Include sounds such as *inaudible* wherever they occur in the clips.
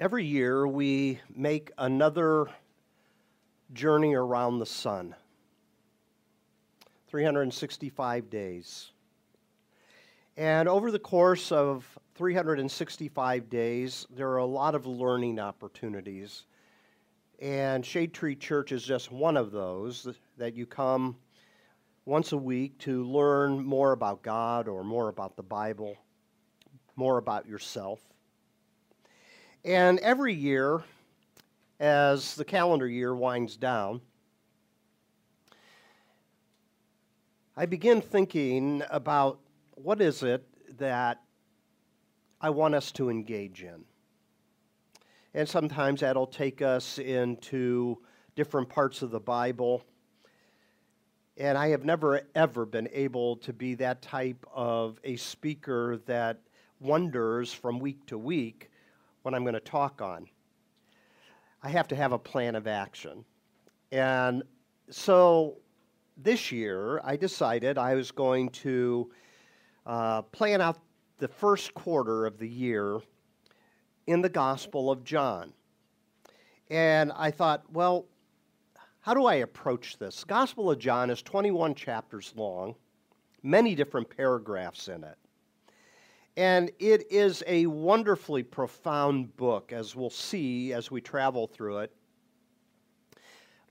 Every year we make another journey around the sun 365 days. And over the course of 365 days, there are a lot of learning opportunities. And Shade Tree Church is just one of those that you come once a week to learn more about God or more about the Bible, more about yourself. And every year, as the calendar year winds down, I begin thinking about what is it that I want us to engage in. And sometimes that'll take us into different parts of the Bible. And I have never, ever been able to be that type of a speaker that wonders from week to week what I'm going to talk on. I have to have a plan of action. And so this year, I decided I was going to uh, plan out the first quarter of the year in the Gospel of John. And I thought, well, how do I approach this? Gospel of John is 21 chapters long, many different paragraphs in it. And it is a wonderfully profound book, as we'll see as we travel through it.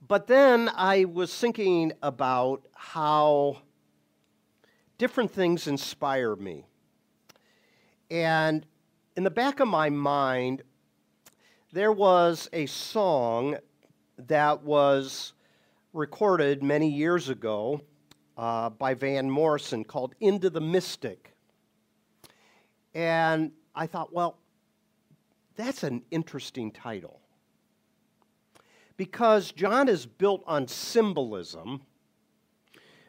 But then I was thinking about how different things inspire me. And in the back of my mind, there was a song that was recorded many years ago uh, by Van Morrison called Into the Mystic. And I thought, well, that's an interesting title. Because John is built on symbolism,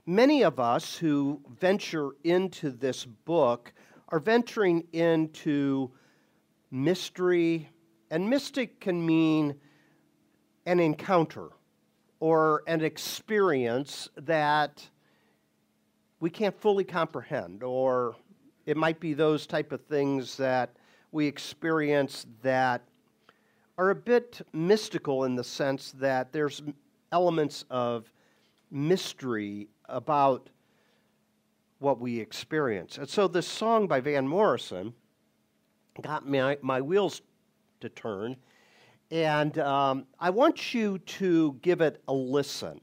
many of us who venture into this book are venturing into mystery, and mystic can mean an encounter or an experience that we can't fully comprehend or it might be those type of things that we experience that are a bit mystical in the sense that there's elements of mystery about what we experience. And so this song by Van Morrison got my, my wheels to turn. And um, I want you to give it a listen.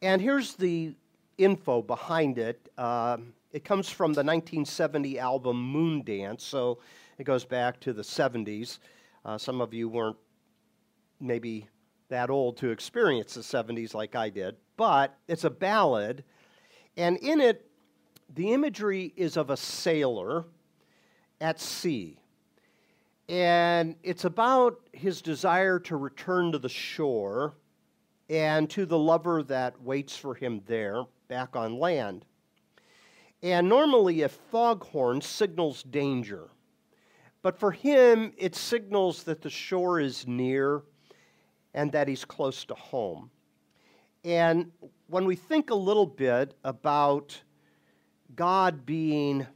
And here's the info behind it. Um, it comes from the 1970 album Moondance, so it goes back to the 70s. Uh, some of you weren't maybe that old to experience the 70s like I did, but it's a ballad, and in it, the imagery is of a sailor at sea. And it's about his desire to return to the shore and to the lover that waits for him there back on land. And normally, a foghorn signals danger. But for him, it signals that the shore is near and that he's close to home. And when we think a little bit about God being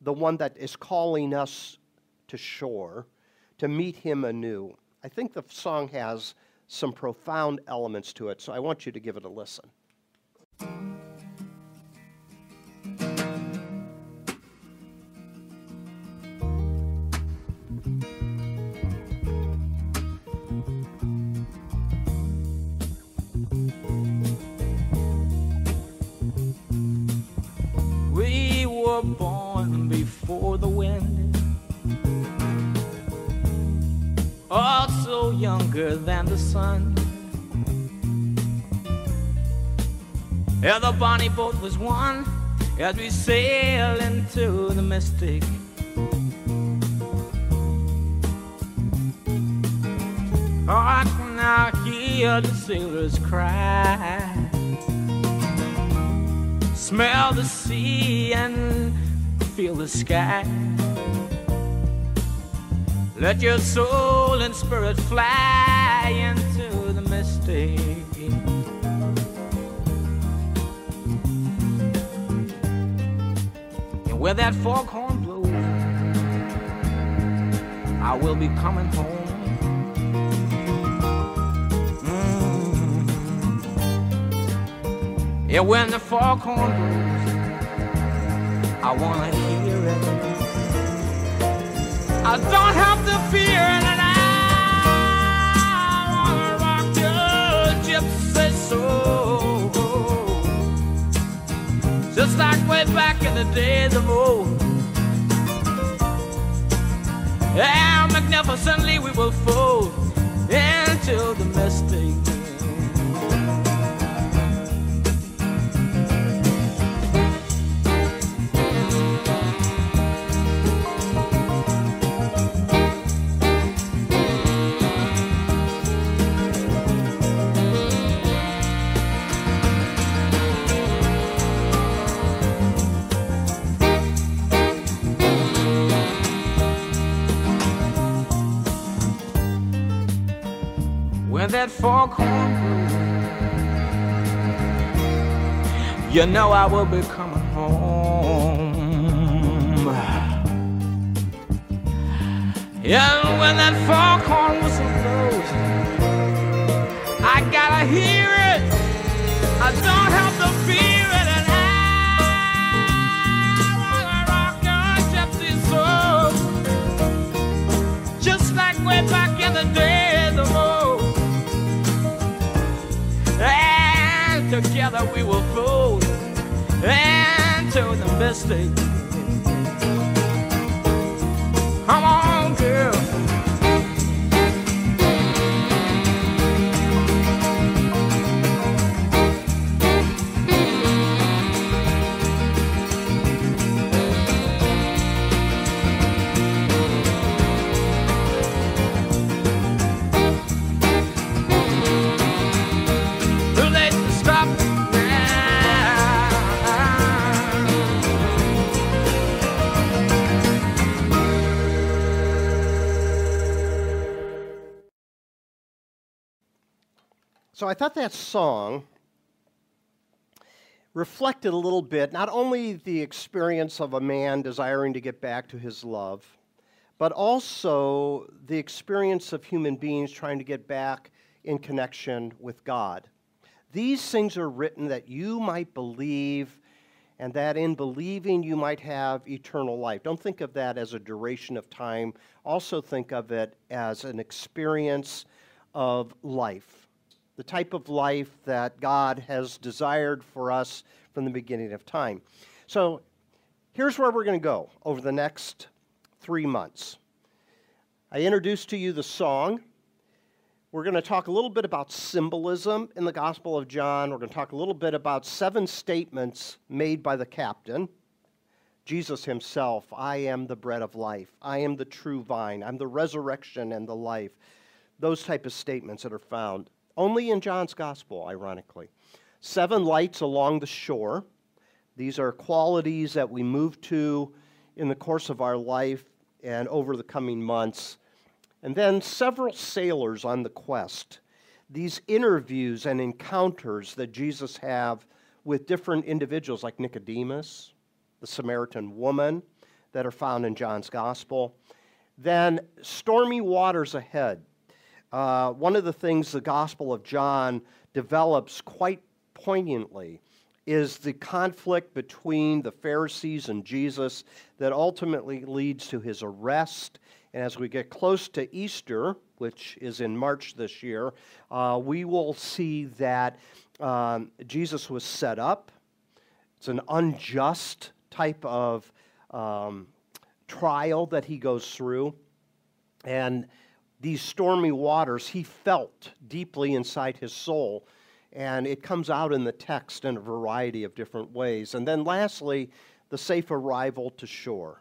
the one that is calling us to shore, to meet him anew, I think the song has some profound elements to it. So I want you to give it a listen. Were born before the wind. Also younger than the sun. Yeah, the bonnie boat was one as we sail into the mystic. I can now hear the sailors cry smell the sea and feel the sky. Let your soul and spirit fly into the mystic. And where that foghorn blows, I will be coming home. Yeah, when the foghorn blows, I wanna hear it. I don't have to fear and I wanna rock your gypsy soul, just like way back in the days of old. And magnificently we will fold into the mystic. When that you know I will be coming home. Yeah, when that foghorn whistle blows, I gotta hear it. I don't have to fear it, and I wanna rock your gypsy soul, just like way back in the days together we will fold into the mystic. So I thought that song reflected a little bit not only the experience of a man desiring to get back to his love, but also the experience of human beings trying to get back in connection with God. These things are written that you might believe and that in believing you might have eternal life. Don't think of that as a duration of time. Also, think of it as an experience of life, the type of life that God has desired for us from the beginning of time. So, here's where we're going to go over the next three months. I introduced to you the song. We're going to talk a little bit about symbolism in the Gospel of John. We're going to talk a little bit about seven statements made by the captain. Jesus himself, I am the bread of life. I am the true vine. I'm the resurrection and the life. Those type of statements that are found only in John's Gospel, ironically. Seven lights along the shore. These are qualities that we move to in the course of our life and over the coming months. And then several sailors on the quest. These interviews and encounters that Jesus have with different individuals like Nicodemus, the Samaritan woman that are found in John's gospel. Then stormy waters ahead. Uh, one of the things the Gospel of John develops quite poignantly is the conflict between the Pharisees and Jesus that ultimately leads to his arrest. And as we get close to Easter, which is in March this year, uh, we will see that um, Jesus was set up. It's an unjust type of um, trial that he goes through. And these stormy waters, he felt deeply inside his soul. And it comes out in the text in a variety of different ways. And then lastly, the safe arrival to shore,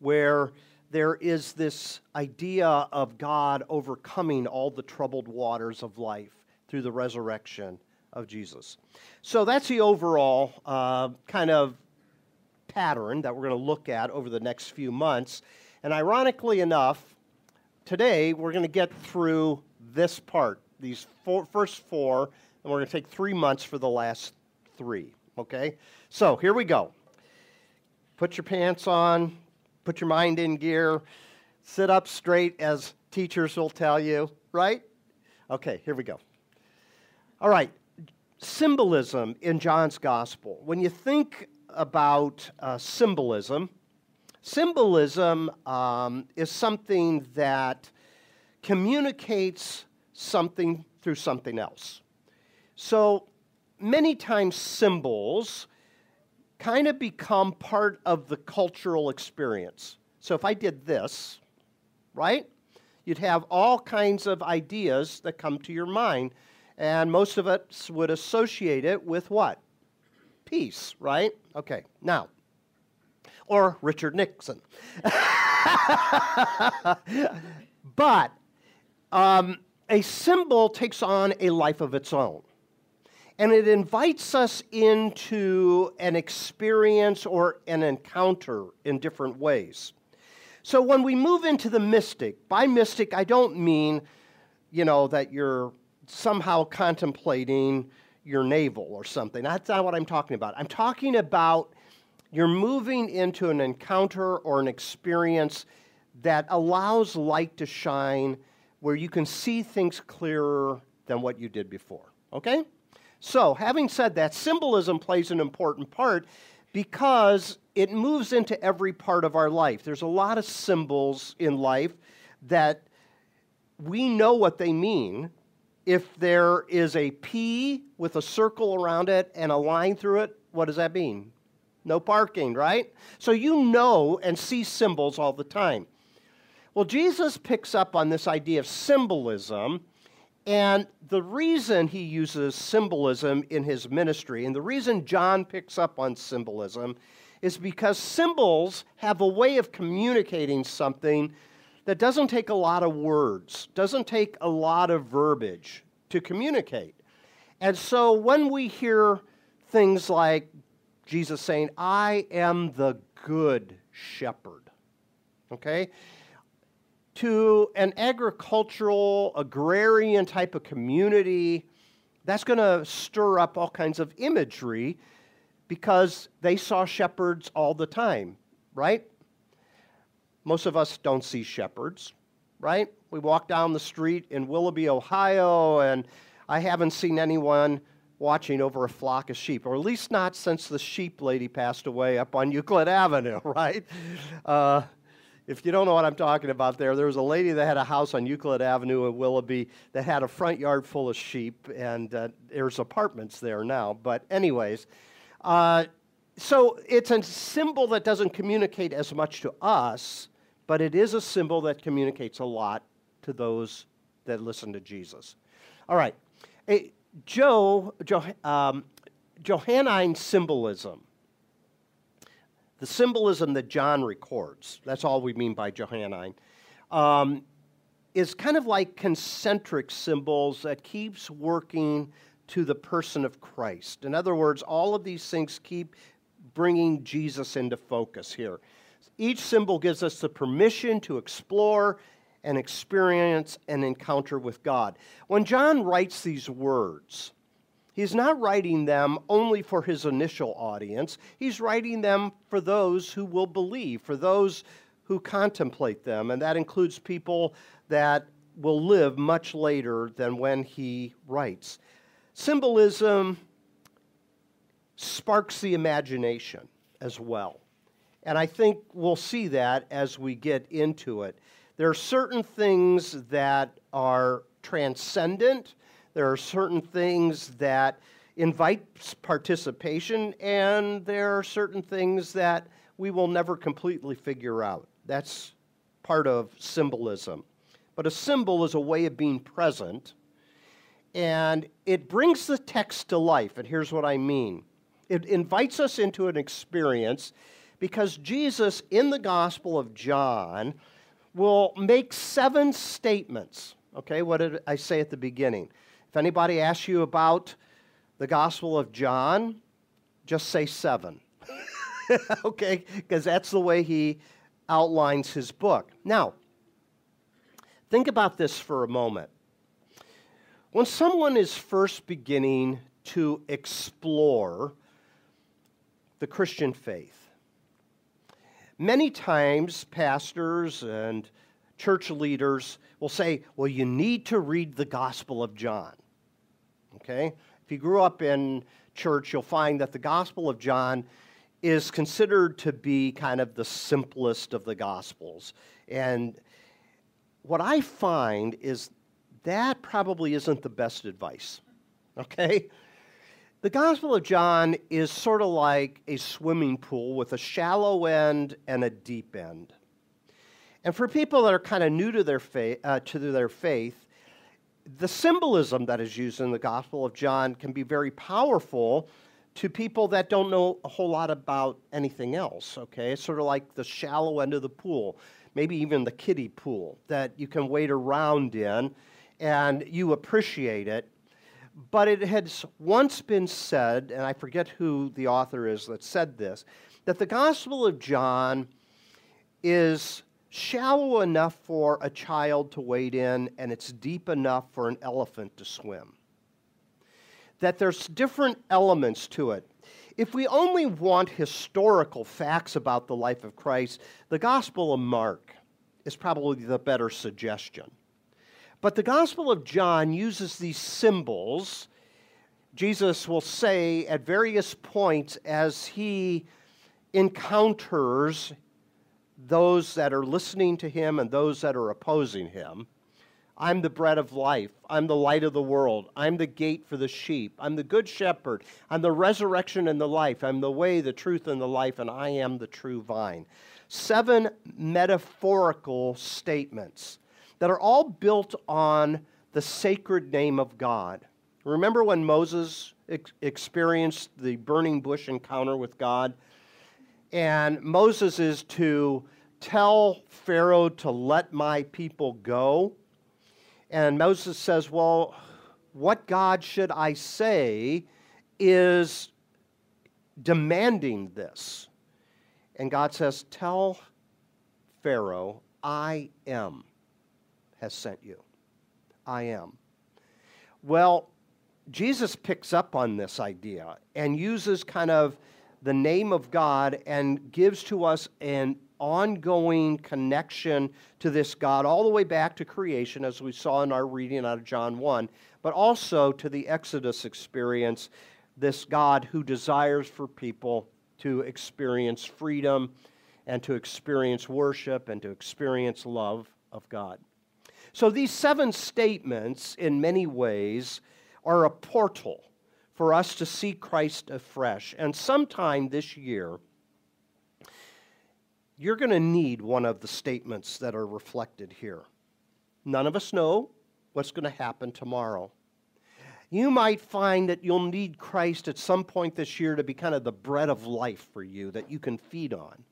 where there is this idea of God overcoming all the troubled waters of life through the resurrection of Jesus. So that's the overall uh, kind of pattern that we're going to look at over the next few months. And ironically enough, today we're going to get through this part, these four, first four, and we're going to take three months for the last three. Okay? So here we go. Put your pants on, put your mind in gear. Sit up straight, as teachers will tell you, right? Okay, here we go. All right, symbolism in John's gospel. When you think about uh, symbolism, symbolism um, is something that communicates something through something else. So many times, symbols kind of become part of the cultural experience. So if I did this, right, you'd have all kinds of ideas that come to your mind, and most of us would associate it with what? Peace, right? Okay, now, or Richard Nixon. but um, a symbol takes on a life of its own. And it invites us into an experience or an encounter in different ways. So when we move into the mystic, by mystic, I don't mean, you know, that you're somehow contemplating your navel or something. That's not what I'm talking about. I'm talking about you're moving into an encounter or an experience that allows light to shine where you can see things clearer than what you did before. Okay? So, having said that, symbolism plays an important part because it moves into every part of our life. There's a lot of symbols in life that we know what they mean. If there is a P with a circle around it and a line through it, what does that mean? No parking, right? So you know and see symbols all the time. Well, Jesus picks up on this idea of symbolism, and the reason he uses symbolism in his ministry, and the reason John picks up on symbolism, is because symbols have a way of communicating something that doesn't take a lot of words, doesn't take a lot of verbiage to communicate. And so when we hear things like Jesus saying, I am the good shepherd, okay? To an agricultural, agrarian type of community, that's going to stir up all kinds of imagery because they saw shepherds all the time, right? Most of us don't see shepherds, right? We walk down the street in Willoughby, Ohio, and I haven't seen anyone watching over a flock of sheep, or at least not since the sheep lady passed away up on Euclid Avenue, *laughs* right? Uh, if you don't know what I'm talking about there, there was a lady that had a house on Euclid Avenue in Willoughby that had a front yard full of sheep, and uh, there's apartments there now. But, anyways, uh, so it's a symbol that doesn't communicate as much to us, but it is a symbol that communicates a lot to those that listen to Jesus. All right. Joe, jo, um, Johannine symbolism, the symbolism that John records, that's all we mean by Johannine, um, is kind of like concentric symbols that keeps working to the person of Christ. In other words, all of these things keep bringing Jesus into focus here. Each symbol gives us the permission to explore and experience an encounter with God. When John writes these words, he's not writing them only for his initial audience, he's writing them for those who will believe, for those who contemplate them, and that includes people that will live much later than when he writes. Symbolism sparks the imagination as well. And I think we'll see that as we get into it. There are certain things that are transcendent, there are certain things that invite participation, and there are certain things that we will never completely figure out. That's part of symbolism. But a symbol is a way of being present, and it brings the text to life. And here's what I mean it invites us into an experience because Jesus, in the Gospel of John, will make seven statements. Okay, what did I say at the beginning? If anybody asks you about the Gospel of John, just say seven. *laughs* okay, because that's the way he outlines his book. Now, think about this for a moment. When someone is first beginning to explore the Christian faith, Many times, pastors and church leaders will say, well, you need to read the Gospel of John. Okay? If you grew up in church, you'll find that the Gospel of John is considered to be kind of the simplest of the Gospels. And what I find is that probably isn't the best advice. Okay? The Gospel of John is sort of like a swimming pool with a shallow end and a deep end. And for people that are kind of new to their, faith, uh, to their faith, the symbolism that is used in the Gospel of John can be very powerful to people that don't know a whole lot about anything else, okay? It's sort of like the shallow end of the pool, maybe even the kiddie pool that you can wade around in and you appreciate it. But it has once been said, and I forget who the author is that said this, that the Gospel of John is shallow enough for a child to wade in, and it's deep enough for an elephant to swim. That there's different elements to it. If we only want historical facts about the life of Christ, the Gospel of Mark is probably the better suggestion. But the Gospel of John uses these symbols. Jesus will say at various points as he encounters those that are listening to him and those that are opposing him. I'm the bread of life. I'm the light of the world. I'm the gate for the sheep. I'm the good shepherd. I'm the resurrection and the life. I'm the way, the truth, and the life, and I am the true vine. Seven metaphorical statements that are all built on the sacred name of God. Remember when Moses ex- experienced the burning bush encounter with God? And Moses is to tell Pharaoh to let my people go. And Moses says, Well, what God should I say is demanding this? And God says, Tell Pharaoh, I am has sent you. I am. Well, Jesus picks up on this idea and uses kind of the name of God and gives to us an ongoing connection to this God all the way back to creation, as we saw in our reading out of John 1, but also to the Exodus experience, this God who desires for people to experience freedom and to experience worship and to experience love of God. So these seven statements, in many ways, are a portal for us to see Christ afresh. And sometime this year, you're going to need one of the statements that are reflected here. None of us know what's going to happen tomorrow. You might find that you'll need Christ at some point this year to be kind of the bread of life for you that you can feed on.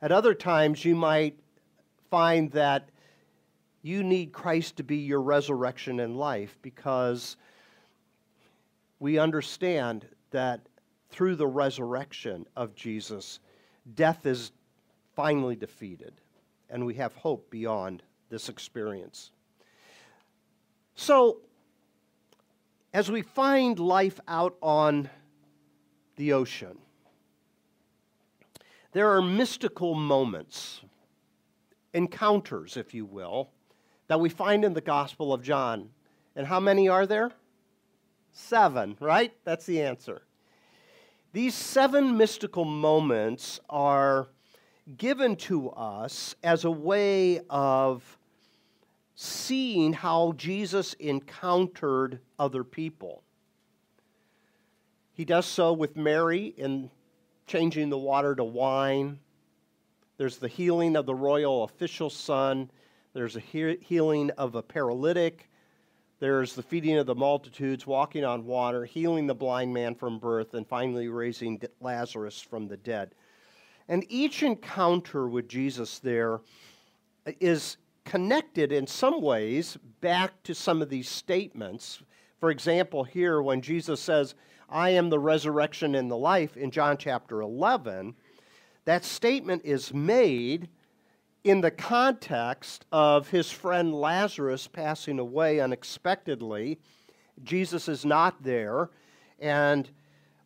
At other times, you might find that you need Christ to be your resurrection and life because we understand that through the resurrection of Jesus, death is finally defeated, and we have hope beyond this experience. So, as we find life out on the ocean, there are mystical moments, encounters, if you will, that we find in the Gospel of John. And how many are there? Seven, right? That's the answer. These seven mystical moments are given to us as a way of seeing how Jesus encountered other people. He does so with Mary in changing the water to wine. There's the healing of the royal official's son. There's a he- healing of a paralytic. There's the feeding of the multitudes, walking on water, healing the blind man from birth, and finally raising Lazarus from the dead. And each encounter with Jesus there uh, is connected in some ways back to some of these statements. For example, here when Jesus says, I am the resurrection and the life in John chapter 11, that statement is made in the context of his friend Lazarus passing away unexpectedly. Jesus is not there, and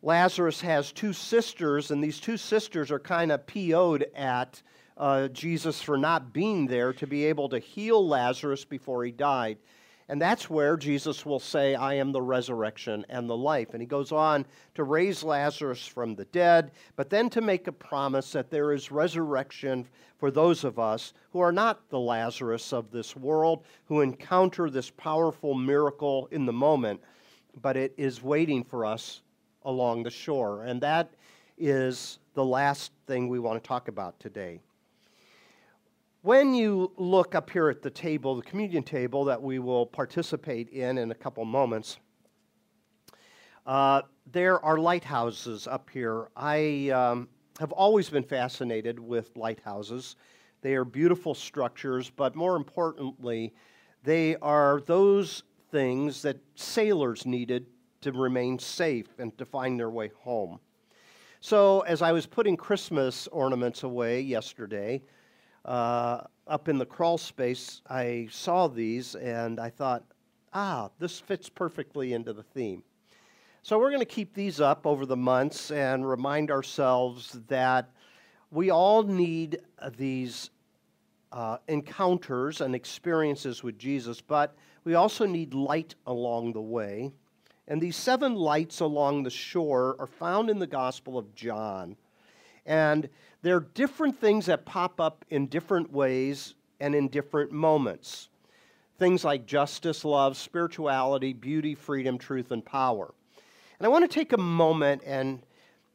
Lazarus has two sisters, and these two sisters are kind of PO'd at uh, Jesus for not being there to be able to heal Lazarus before he died. And that's where Jesus will say, I am the resurrection and the life. And he goes on to raise Lazarus from the dead, but then to make a promise that there is resurrection for those of us who are not the Lazarus of this world, who encounter this powerful miracle in the moment, but it is waiting for us along the shore. And that is the last thing we want to talk about today. When you look up here at the table, the communion table that we will participate in in a couple moments, uh, there are lighthouses up here. I um, have always been fascinated with lighthouses. They are beautiful structures, but more importantly, they are those things that sailors needed to remain safe and to find their way home. So, as I was putting Christmas ornaments away yesterday, uh, up in the crawl space, I saw these and I thought, ah, this fits perfectly into the theme. So we're going to keep these up over the months and remind ourselves that we all need these uh, encounters and experiences with Jesus, but we also need light along the way. And these seven lights along the shore are found in the Gospel of John. And there are different things that pop up in different ways and in different moments. Things like justice, love, spirituality, beauty, freedom, truth, and power. And I want to take a moment and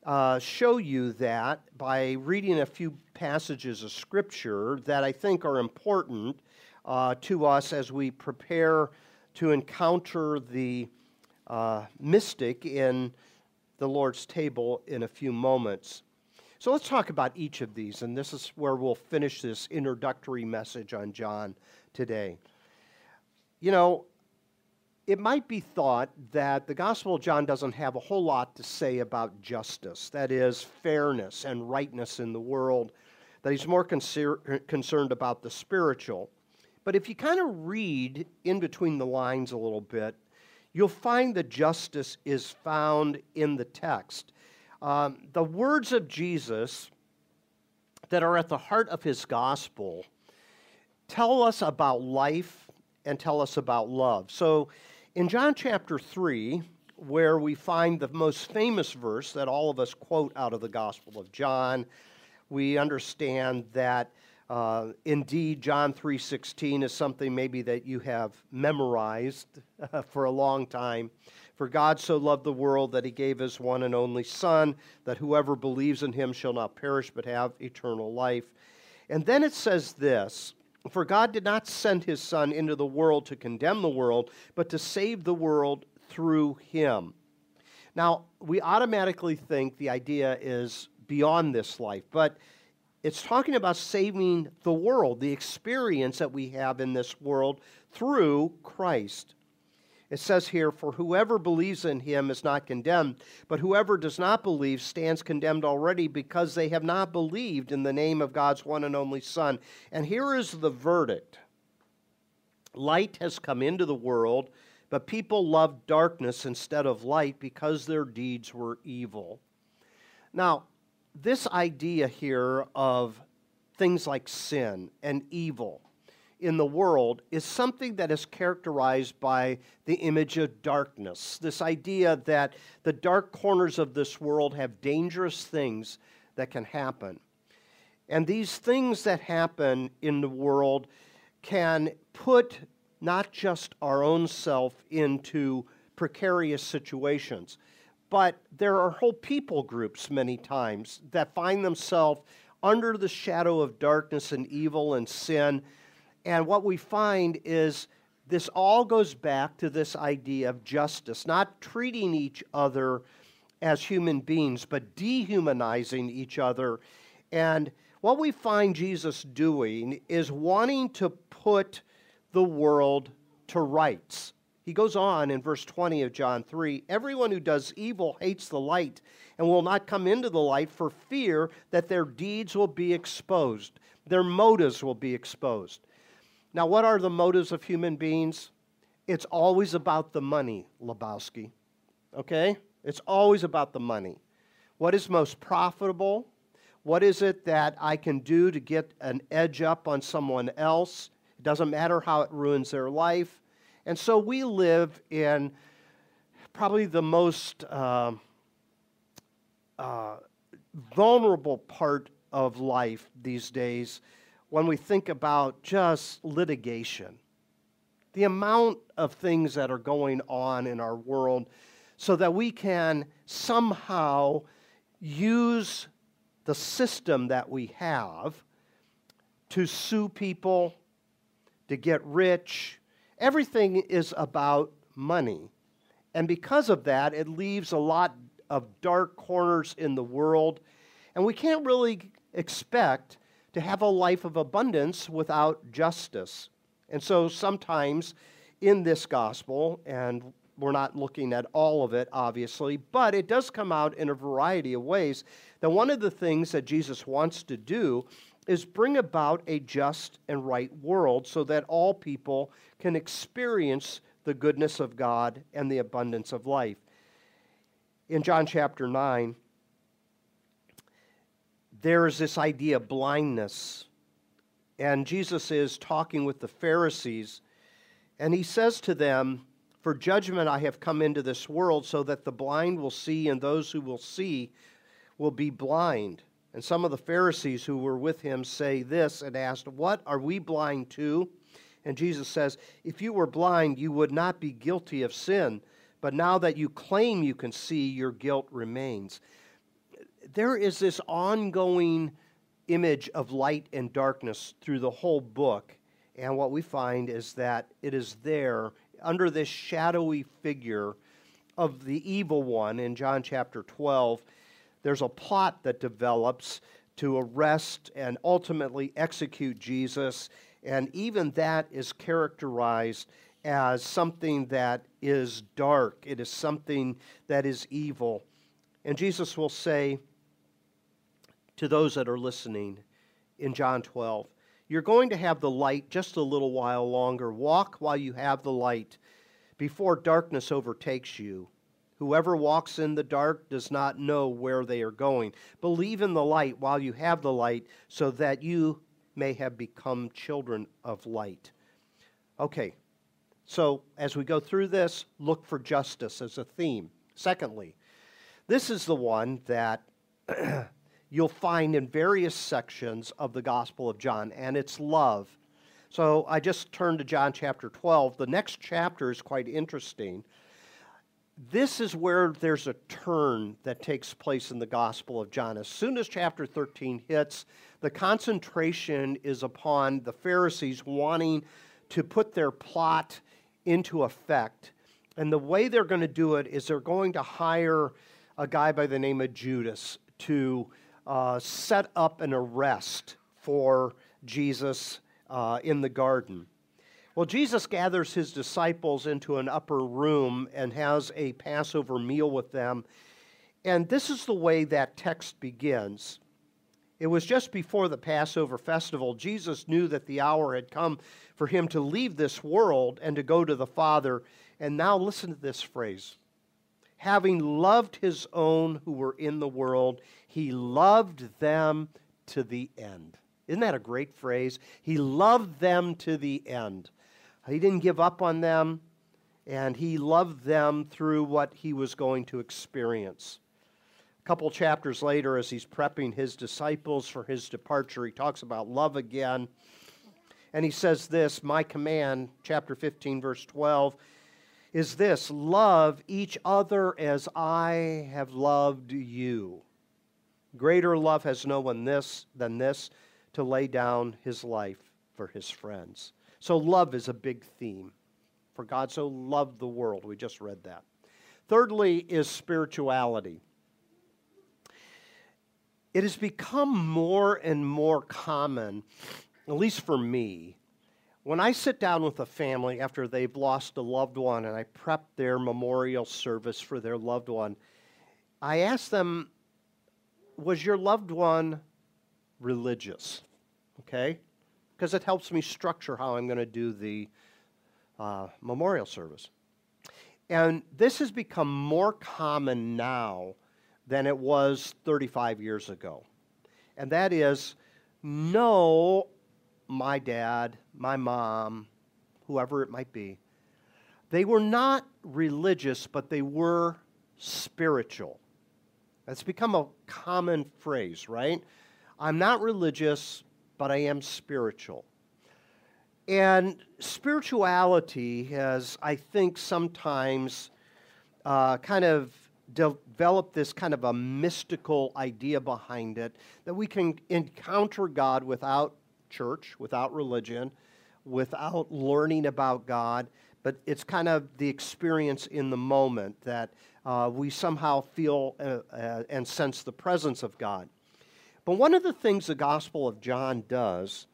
uh, show you that by reading a few passages of Scripture that I think are important uh, to us as we prepare to encounter the uh, mystic in the Lord's table in a few moments. So let's talk about each of these, and this is where we'll finish this introductory message on John today. You know, it might be thought that the Gospel of John doesn't have a whole lot to say about justice, that is, fairness and rightness in the world, that he's more concer- concerned about the spiritual. But if you kind of read in between the lines a little bit, you'll find that justice is found in the text. Um, the words of Jesus that are at the heart of his gospel tell us about life and tell us about love. So in John chapter 3, where we find the most famous verse that all of us quote out of the Gospel of John, we understand that uh, indeed John 3:16 is something maybe that you have memorized *laughs* for a long time. For God so loved the world that he gave his one and only Son, that whoever believes in him shall not perish but have eternal life. And then it says this For God did not send his Son into the world to condemn the world, but to save the world through him. Now, we automatically think the idea is beyond this life, but it's talking about saving the world, the experience that we have in this world through Christ. It says here, For whoever believes in him is not condemned, but whoever does not believe stands condemned already because they have not believed in the name of God's one and only Son. And here is the verdict Light has come into the world, but people loved darkness instead of light because their deeds were evil. Now, this idea here of things like sin and evil in the world is something that is characterized by the image of darkness. This idea that the dark corners of this world have dangerous things that can happen. And these things that happen in the world can put not just our own self into precarious situations, but there are whole people groups many times that find themselves under the shadow of darkness and evil and sin and what we find is this all goes back to this idea of justice, not treating each other as human beings, but dehumanizing each other. And what we find Jesus doing is wanting to put the world to rights. He goes on in verse 20 of John 3 Everyone who does evil hates the light and will not come into the light for fear that their deeds will be exposed, their motives will be exposed. Now, what are the motives of human beings? It's always about the money, Lebowski. Okay? It's always about the money. What is most profitable? What is it that I can do to get an edge up on someone else? It doesn't matter how it ruins their life. And so we live in probably the most uh, uh, vulnerable part of life these days when we think about just litigation. The amount of things that are going on in our world so that we can somehow use the system that we have to sue people, to get rich. Everything is about money. And because of that, it leaves a lot of dark corners in the world. And we can't really expect to have a life of abundance without justice. And so sometimes in this gospel, and we're not looking at all of it, obviously, but it does come out in a variety of ways. That one of the things that Jesus wants to do is bring about a just and right world so that all people can experience the goodness of God and the abundance of life. In John chapter 9, there is this idea of blindness. And Jesus is talking with the Pharisees, and he says to them, For judgment I have come into this world, so that the blind will see, and those who will see will be blind. And some of the Pharisees who were with him say this and asked, What? Are we blind to? And Jesus says, If you were blind, you would not be guilty of sin. But now that you claim you can see, your guilt remains there is this ongoing image of light and darkness through the whole book. And what we find is that it is there under this shadowy figure of the evil one in John chapter 12. There's a plot that develops to arrest and ultimately execute Jesus. And even that is characterized as something that is dark, it is something that is evil. And Jesus will say, to those that are listening in John 12. You're going to have the light just a little while longer. Walk while you have the light before darkness overtakes you. Whoever walks in the dark does not know where they are going. Believe in the light while you have the light, so that you may have become children of light. Okay, so as we go through this, look for justice as a theme. Secondly, this is the one that *clears throat* you'll find in various sections of the Gospel of John, and it's love. So I just turned to John chapter 12. The next chapter is quite interesting. This is where there's a turn that takes place in the Gospel of John. As soon as chapter 13 hits, the concentration is upon the Pharisees wanting to put their plot into effect. And the way they're going to do it is they're going to hire a guy by the name of Judas to uh, set up an arrest for Jesus uh, in the garden. Well, Jesus gathers his disciples into an upper room and has a Passover meal with them. And this is the way that text begins. It was just before the Passover festival. Jesus knew that the hour had come for him to leave this world and to go to the Father. And now listen to this phrase having loved his own who were in the world, he loved them to the end. Isn't that a great phrase? He loved them to the end. He didn't give up on them, and he loved them through what he was going to experience. A couple chapters later, as he's prepping his disciples for his departure, he talks about love again. And he says this My command, chapter 15, verse 12 is this love each other as I have loved you. Greater love has no one this than this to lay down his life for his friends. So love is a big theme. For God so loved the world. We just read that. Thirdly is spirituality. It has become more and more common, at least for me, when I sit down with a family after they've lost a loved one and I prep their memorial service for their loved one, I ask them, Was your loved one religious? Okay? Because it helps me structure how I'm going to do the uh, memorial service. And this has become more common now than it was 35 years ago. and that is no, my dad, my mom, whoever it might be, they were not religious, but they were spiritual. That's become a common phrase, right? I'm not religious, but I am spiritual. And spirituality has, I think, sometimes uh, kind of developed this kind of a mystical idea behind it that we can encounter God without church, without religion, without learning about God, but it's kind of the experience in the moment that uh, we somehow feel uh, uh, and sense the presence of God. But one of the things the Gospel of John does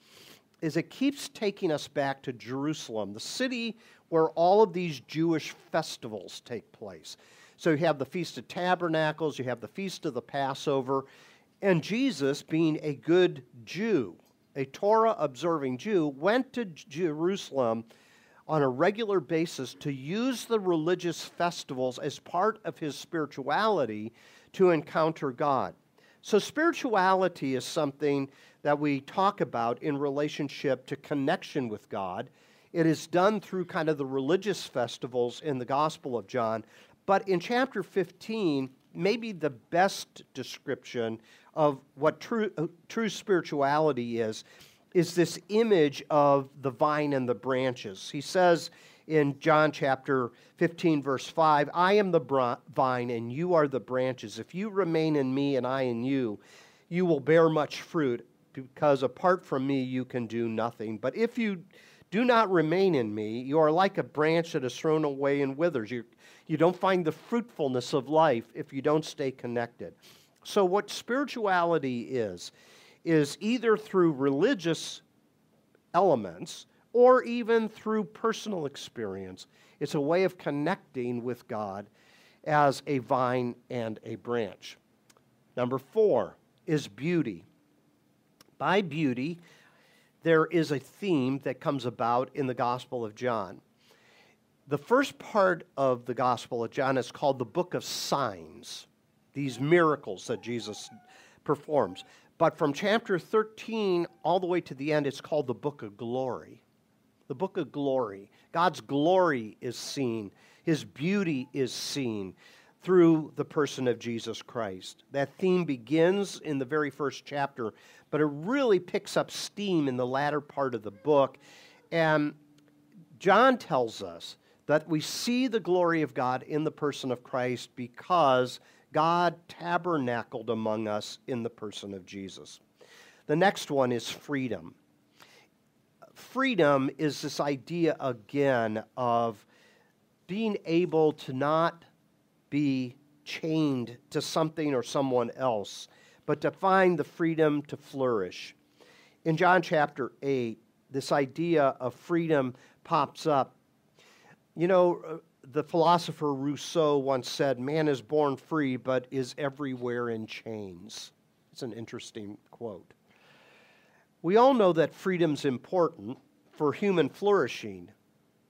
is it keeps taking us back to Jerusalem, the city where all of these Jewish festivals take place. So you have the Feast of Tabernacles, you have the Feast of the Passover, and Jesus, being a good Jew, a Torah observing Jew, went to Jerusalem on a regular basis to use the religious festivals as part of his spirituality to encounter God. So, spirituality is something that we talk about in relationship to connection with God. It is done through kind of the religious festivals in the Gospel of John. But in chapter 15, maybe the best description of what true, uh, true spirituality is, is this image of the vine and the branches. He says in John chapter 15, verse 5 I am the vine and you are the branches. If you remain in me and I in you, you will bear much fruit, because apart from me you can do nothing. But if you do not remain in me, you are like a branch that is thrown away and withers. You, you don't find the fruitfulness of life if you don't stay connected. So, what spirituality is, is either through religious elements or even through personal experience. It's a way of connecting with God as a vine and a branch. Number four is beauty. By beauty, there is a theme that comes about in the Gospel of John. The first part of the Gospel of John is called the Book of Signs, these miracles that Jesus performs. But from chapter 13 all the way to the end, it's called the Book of Glory the book of glory. God's glory is seen, His beauty is seen through the person of Jesus Christ. That theme begins in the very first chapter, but it really picks up steam in the latter part of the book. And John tells us that we see the glory of God in the person of Christ because God tabernacled among us in the person of Jesus. The next one is freedom freedom is this idea again of being able to not be chained to something or someone else, but to find the freedom to flourish. In John chapter 8, this idea of freedom pops up. You know, uh, the philosopher Rousseau once said, Man is born free, but is everywhere in chains. It's an interesting quote. We all know that freedom's important for human flourishing.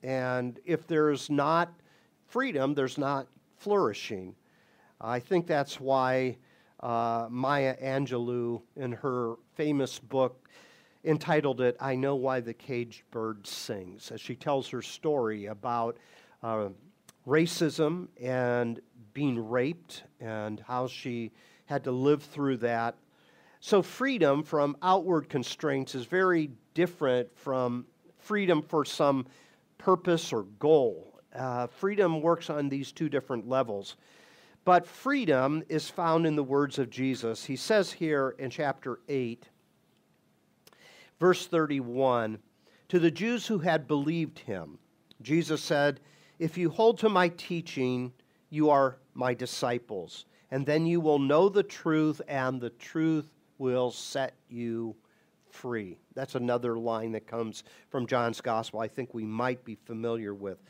And if there's not freedom, there's not flourishing. I think that's why uh, Maya Angelou, in her famous book, entitled it, I Know Why the Caged Bird Sings, as she tells her story about uh, racism and being raped and how she had to live through that so, freedom from outward constraints is very different from freedom for some purpose or goal. Uh, freedom works on these two different levels. But freedom is found in the words of Jesus. He says here in chapter 8, verse 31, to the Jews who had believed him, Jesus said, If you hold to my teaching, you are my disciples, and then you will know the truth, and the truth will set you free. That's another line that comes from John's gospel I think we might be familiar with.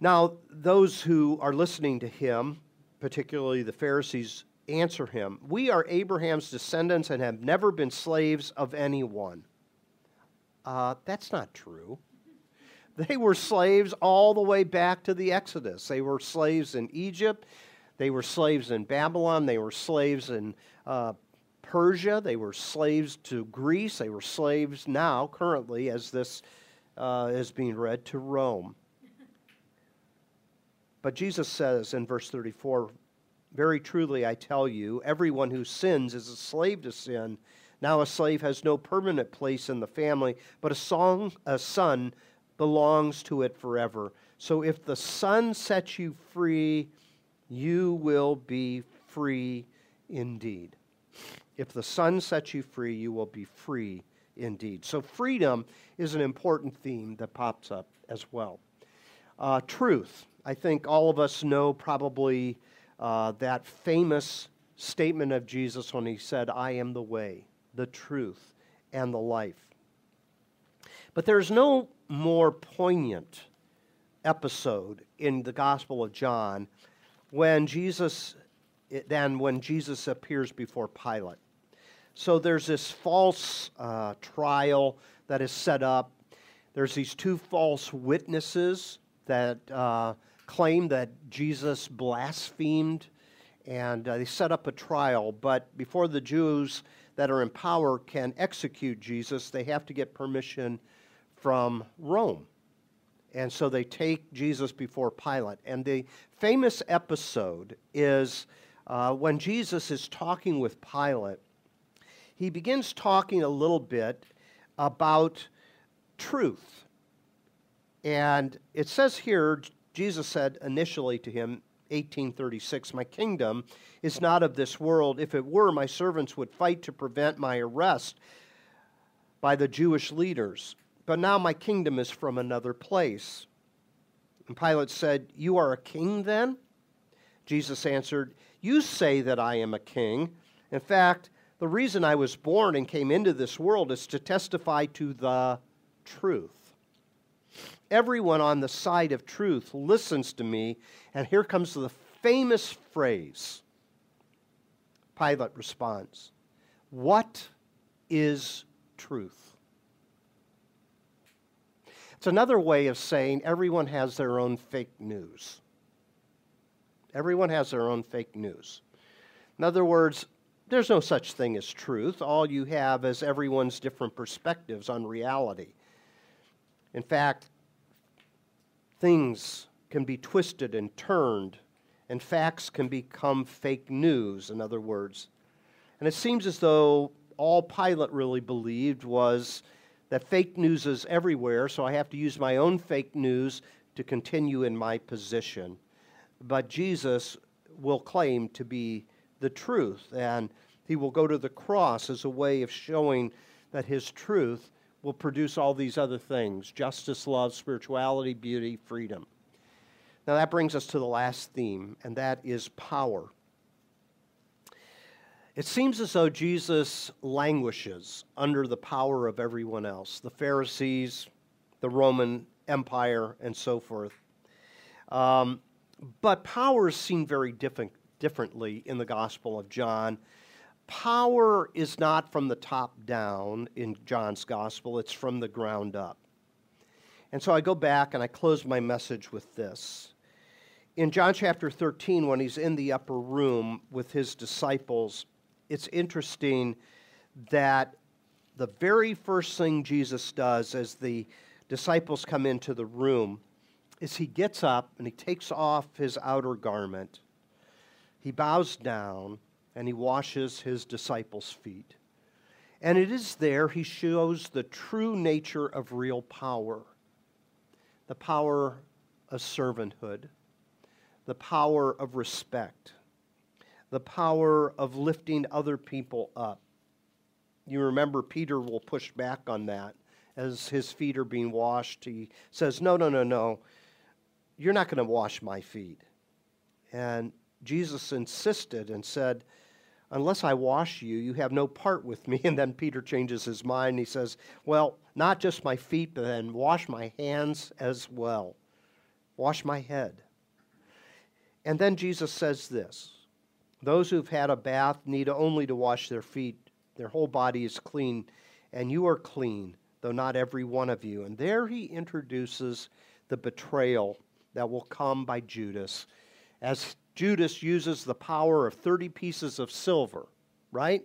Now, those who are listening to him, particularly the Pharisees, answer him We are Abraham's descendants and have never been slaves of anyone. Uh, that's not true. They were slaves all the way back to the Exodus. They were slaves in Egypt. They were slaves in Babylon. They were slaves in uh, Persia, they were slaves to Greece, they were slaves now, currently, as this uh, is being read, to Rome. But Jesus says in verse 34 Very truly I tell you, everyone who sins is a slave to sin. Now a slave has no permanent place in the family, but a, song, a son belongs to it forever. So if the Son sets you free, you will be free indeed. If the Son sets you free, you will be free indeed. So freedom is an important theme that pops up as well. Uh, truth. I think all of us know probably uh, that famous statement of Jesus when he said, I am the way, the truth, and the life. But there's no more poignant episode in the Gospel of John when Jesus than when Jesus appears before Pilate. So there's this false uh, trial that is set up. There's these two false witnesses that uh, claim that Jesus blasphemed, and uh, they set up a trial. But before the Jews that are in power can execute Jesus, they have to get permission from Rome. And so they take Jesus before Pilate. And the famous episode is uh, when Jesus is talking with Pilate, he begins talking a little bit about truth. And it says here, Jesus said initially to him, 1836, My kingdom is not of this world. If it were, my servants would fight to prevent my arrest by the Jewish leaders. But now my kingdom is from another place. And Pilate said, You are a king then? Jesus answered, You say that I am a king. In fact, the reason I was born and came into this world is to testify to the truth. Everyone on the side of truth listens to me, and here comes the famous phrase. Pilate responds, What is truth? It's another way of saying everyone has their own fake news. Everyone has their own fake news. In other words, there's no such thing as truth. All you have is everyone's different perspectives on reality. In fact, things can be twisted and turned, and facts can become fake news, in other words. And it seems as though all Pilate really believed was that fake news is everywhere, so I have to use my own fake news to continue in my position. But Jesus will claim to be the truth, and he will go to the cross as a way of showing that his truth will produce all these other things justice, love, spirituality, beauty, freedom. Now that brings us to the last theme, and that is power. It seems as though Jesus languishes under the power of everyone else the Pharisees, the Roman Empire, and so forth. Um, but power is seen very different, differently in the Gospel of John. Power is not from the top down in John's Gospel, it's from the ground up. And so I go back and I close my message with this. In John chapter 13, when he's in the upper room with his disciples, it's interesting that the very first thing Jesus does as the disciples come into the room is he gets up and he takes off his outer garment. He bows down and he washes his disciples' feet. And it is there he shows the true nature of real power the power of servanthood, the power of respect, the power of lifting other people up. You remember Peter will push back on that as his feet are being washed. He says, No, no, no, no. You're not going to wash my feet. And Jesus insisted and said, Unless I wash you, you have no part with me. *laughs* And then Peter changes his mind. He says, Well, not just my feet, but then wash my hands as well. Wash my head. And then Jesus says this those who've had a bath need only to wash their feet. Their whole body is clean, and you are clean, though not every one of you. And there he introduces the betrayal that will come by Judas as Judas uses the power of 30 pieces of silver, right?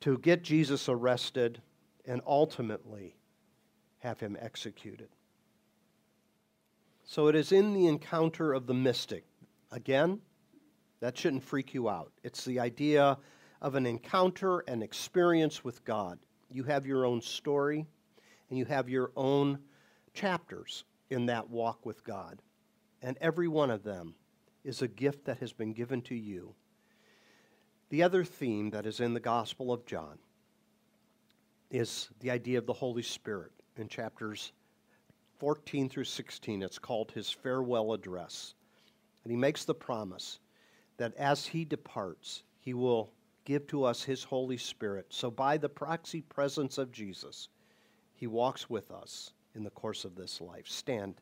to get Jesus arrested and ultimately have him executed. So it is in the encounter of the mystic. Again, that shouldn't freak you out. It's the idea of an encounter and experience with God. You have your own story and you have your own chapters in that walk with God. And every one of them is a gift that has been given to you. The other theme that is in the Gospel of John is the idea of the Holy Spirit in chapters 14 through 16. It's called his farewell address. And he makes the promise that as he departs, he will give to us his Holy Spirit. So, by the proxy presence of Jesus, he walks with us in the course of this life. Stand,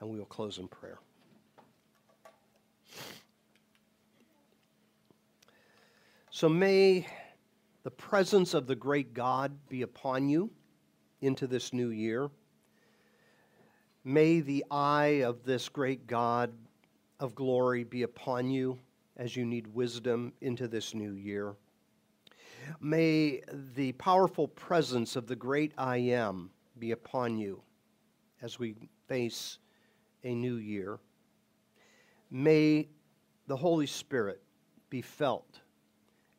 and we will close in prayer. So, may the presence of the great God be upon you into this new year. May the eye of this great God of glory be upon you as you need wisdom into this new year. May the powerful presence of the great I am be upon you as we face a new year. May the Holy Spirit be felt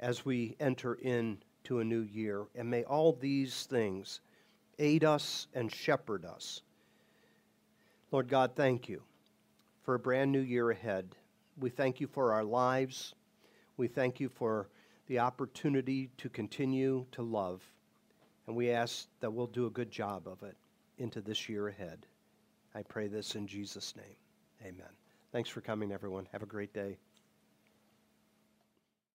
as we enter into a new year. And may all these things aid us and shepherd us. Lord God, thank you for a brand new year ahead. We thank you for our lives. We thank you for the opportunity to continue to love. And we ask that we'll do a good job of it into this year ahead. I pray this in Jesus' name. Amen. Thanks for coming, everyone. Have a great day.